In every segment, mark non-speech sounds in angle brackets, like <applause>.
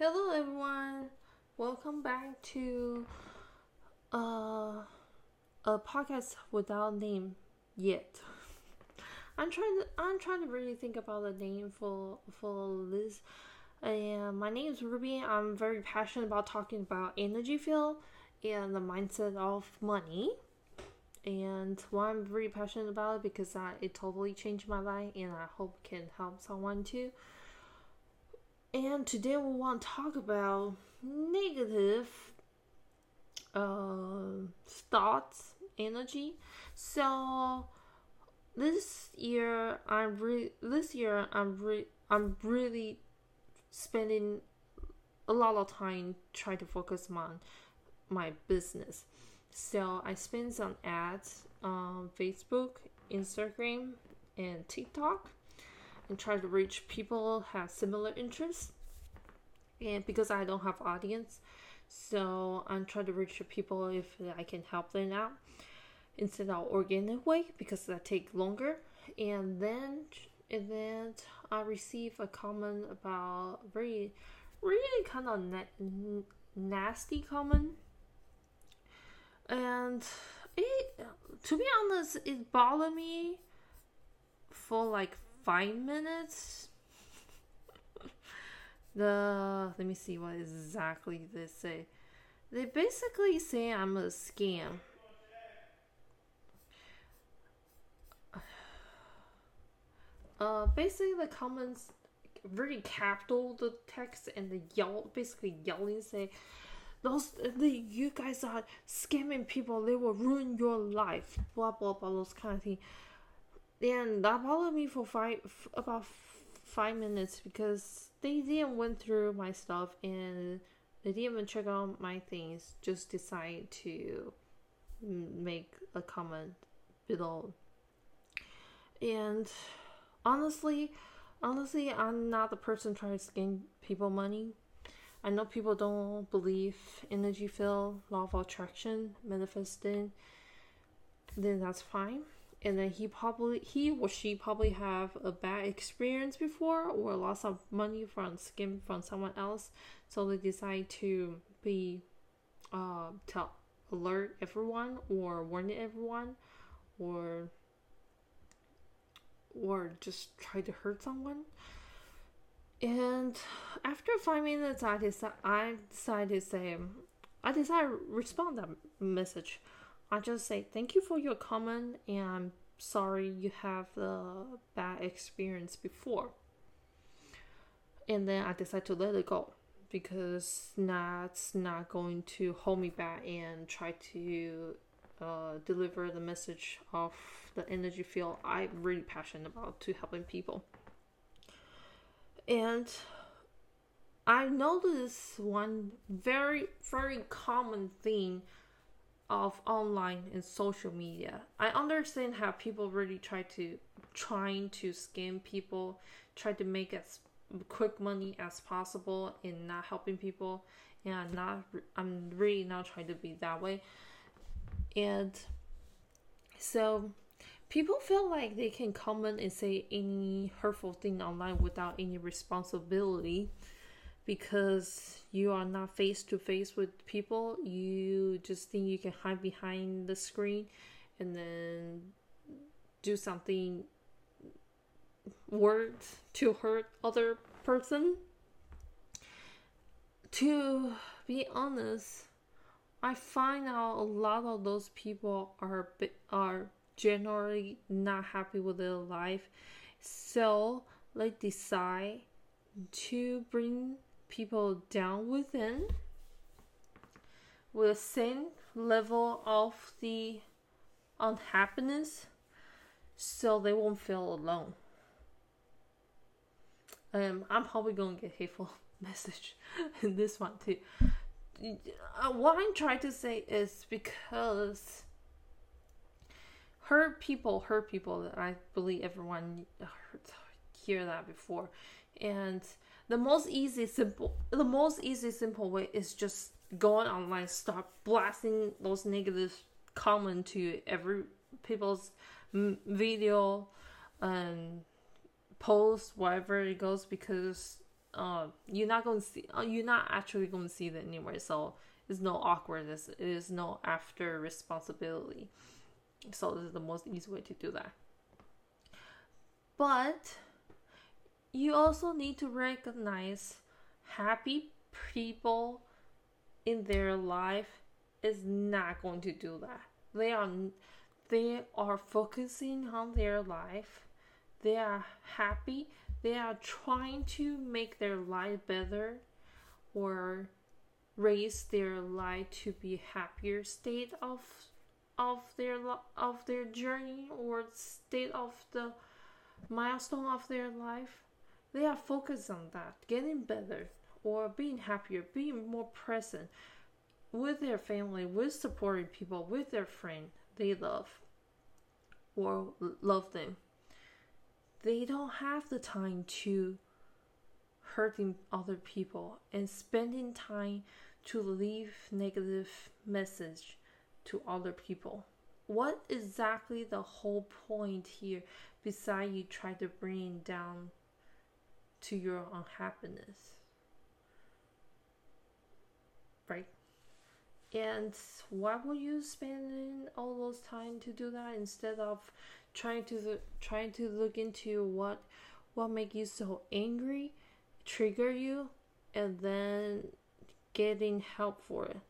Hello everyone. Welcome back to uh a podcast without name yet. I'm trying to I'm trying to really think about the name for for this. And my name is Ruby. I'm very passionate about talking about energy field and the mindset of money. And why I'm very passionate about it because I, it totally changed my life and I hope it can help someone too. And today we want to talk about negative uh, thoughts, energy. So this year I'm re- this year I'm re- I'm really spending a lot of time trying to focus on my business. So I spend some ads on Facebook, Instagram, and TikTok and try to reach people have similar interests. And because I don't have audience, so I'm trying to reach people if I can help them out instead of organic way because that take longer. And then and then I receive a comment about very really kind of na- nasty comment and it to be honest it bothered me for like five minutes? The let me see what exactly they say. They basically say i'm a scam. Uh basically the comments really capital the text and the yell basically yelling say those the, you guys are scamming people. They will ruin your life. Blah blah blah those kind of things and that bothered me for five about five minutes because they didn't went through my stuff and they didn't even check out my things just decide to make a comment below and honestly honestly i'm not the person trying to scam people money I know people don't believe energy field, law of attraction, manifesting. Then that's fine. And then he probably he or she probably have a bad experience before or lost of money from scam from someone else, so they decide to be uh tell alert everyone or warn everyone or or just try to hurt someone. And after five minutes, I decided I decided to say, I decided to respond that message. I just say thank you for your comment and I'm sorry you have the bad experience before. And then I decide to let it go because that's not going to hold me back and try to uh, deliver the message of the energy field I'm really passionate about to helping people. And I noticed one very, very common thing of online and social media. I understand how people really try to trying to scam people, try to make as quick money as possible and not helping people. And I'm not I'm really not trying to be that way. And so people feel like they can comment and say any hurtful thing online without any responsibility because you are not face to face with people you just think you can hide behind the screen and then do something word to hurt other person to be honest i find out a lot of those people are are generally not happy with their life. So they decide to bring people down within with the same level of the unhappiness so they won't feel alone. Um, I'm probably gonna get hateful <laughs> message in this one too. Uh, what I'm trying to say is because hurt people hurt people. I believe everyone heard, hear that before. And the most easy simple the most easy simple way is just going online start blasting those negative comment to every people's video and post wherever it goes because uh, you're not going to see uh, you're not actually going to see that anymore so it's no awkwardness. It is no after responsibility. So this is the most easy way to do that. But you also need to recognize happy people in their life is not going to do that. They are they are focusing on their life. They are happy. They are trying to make their life better or raise their life to be happier state of of their of their journey or state of the milestone of their life they are focused on that getting better or being happier being more present with their family with supporting people with their friend they love or love them. They don't have the time to hurting other people and spending time to leave negative message to other people. What exactly the whole point here beside you try to bring down to your unhappiness right and why would you spend all those time to do that instead of trying to trying to look into what what make you so angry, trigger you, and then getting help for it.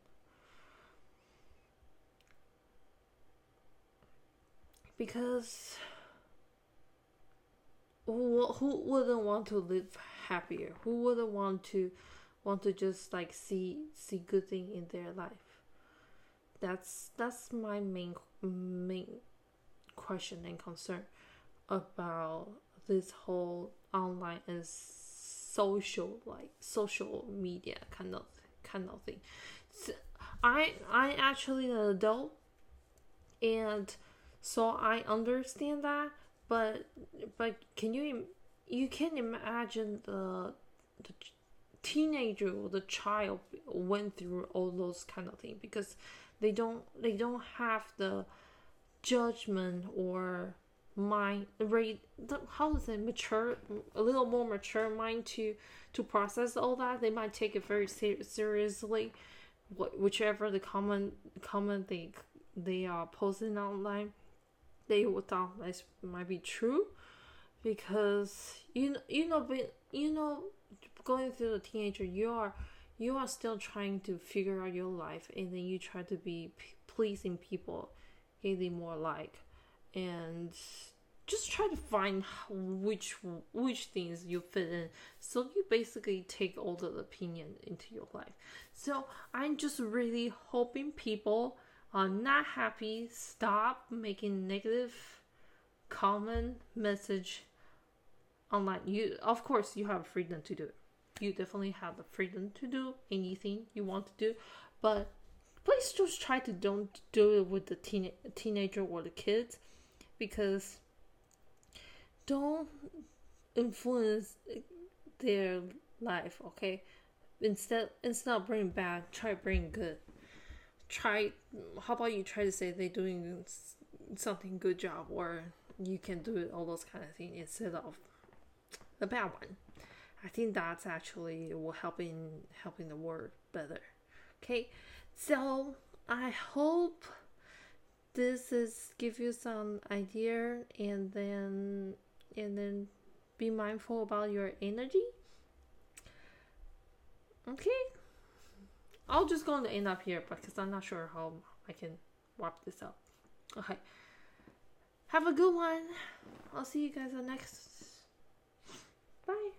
Because who, who wouldn't want to live happier? Who wouldn't want to want to just like see see good thing in their life? That's that's my main main question and concern about this whole online and social like social media kind of kind of thing. So I I actually an adult and so I understand that but but can you you can imagine the the teenager or the child went through all those kind of things because they don't they don't have the judgment or mind rate how is it mature a little more mature mind to to process all that. They might take it very ser- seriously whichever the comment comment they they are posting online they would thought this might be true because you you know you know going through the teenager you are you are still trying to figure out your life and then you try to be pleasing people getting more like and just try to find which which things you fit in. So you basically take all the opinion into your life. So i'm just really hoping people are not happy stop making negative comment message online. You of course you have freedom to do it. You definitely have the freedom to do anything you want to do but please just try to don't do it with the teen- teenager or the kids because don't influence their life okay? Instead instead of bring bad try bring good try how about you try to say they're doing something good job or you can do it all those kind of things instead of the bad one i think that's actually will helping helping the world better okay so I hope this is give you some idea and then and then be mindful about your energy. Okay. I'll just go and end up here because I'm not sure how I can wrap this up. Okay. Have a good one. I'll see you guys on next. Bye.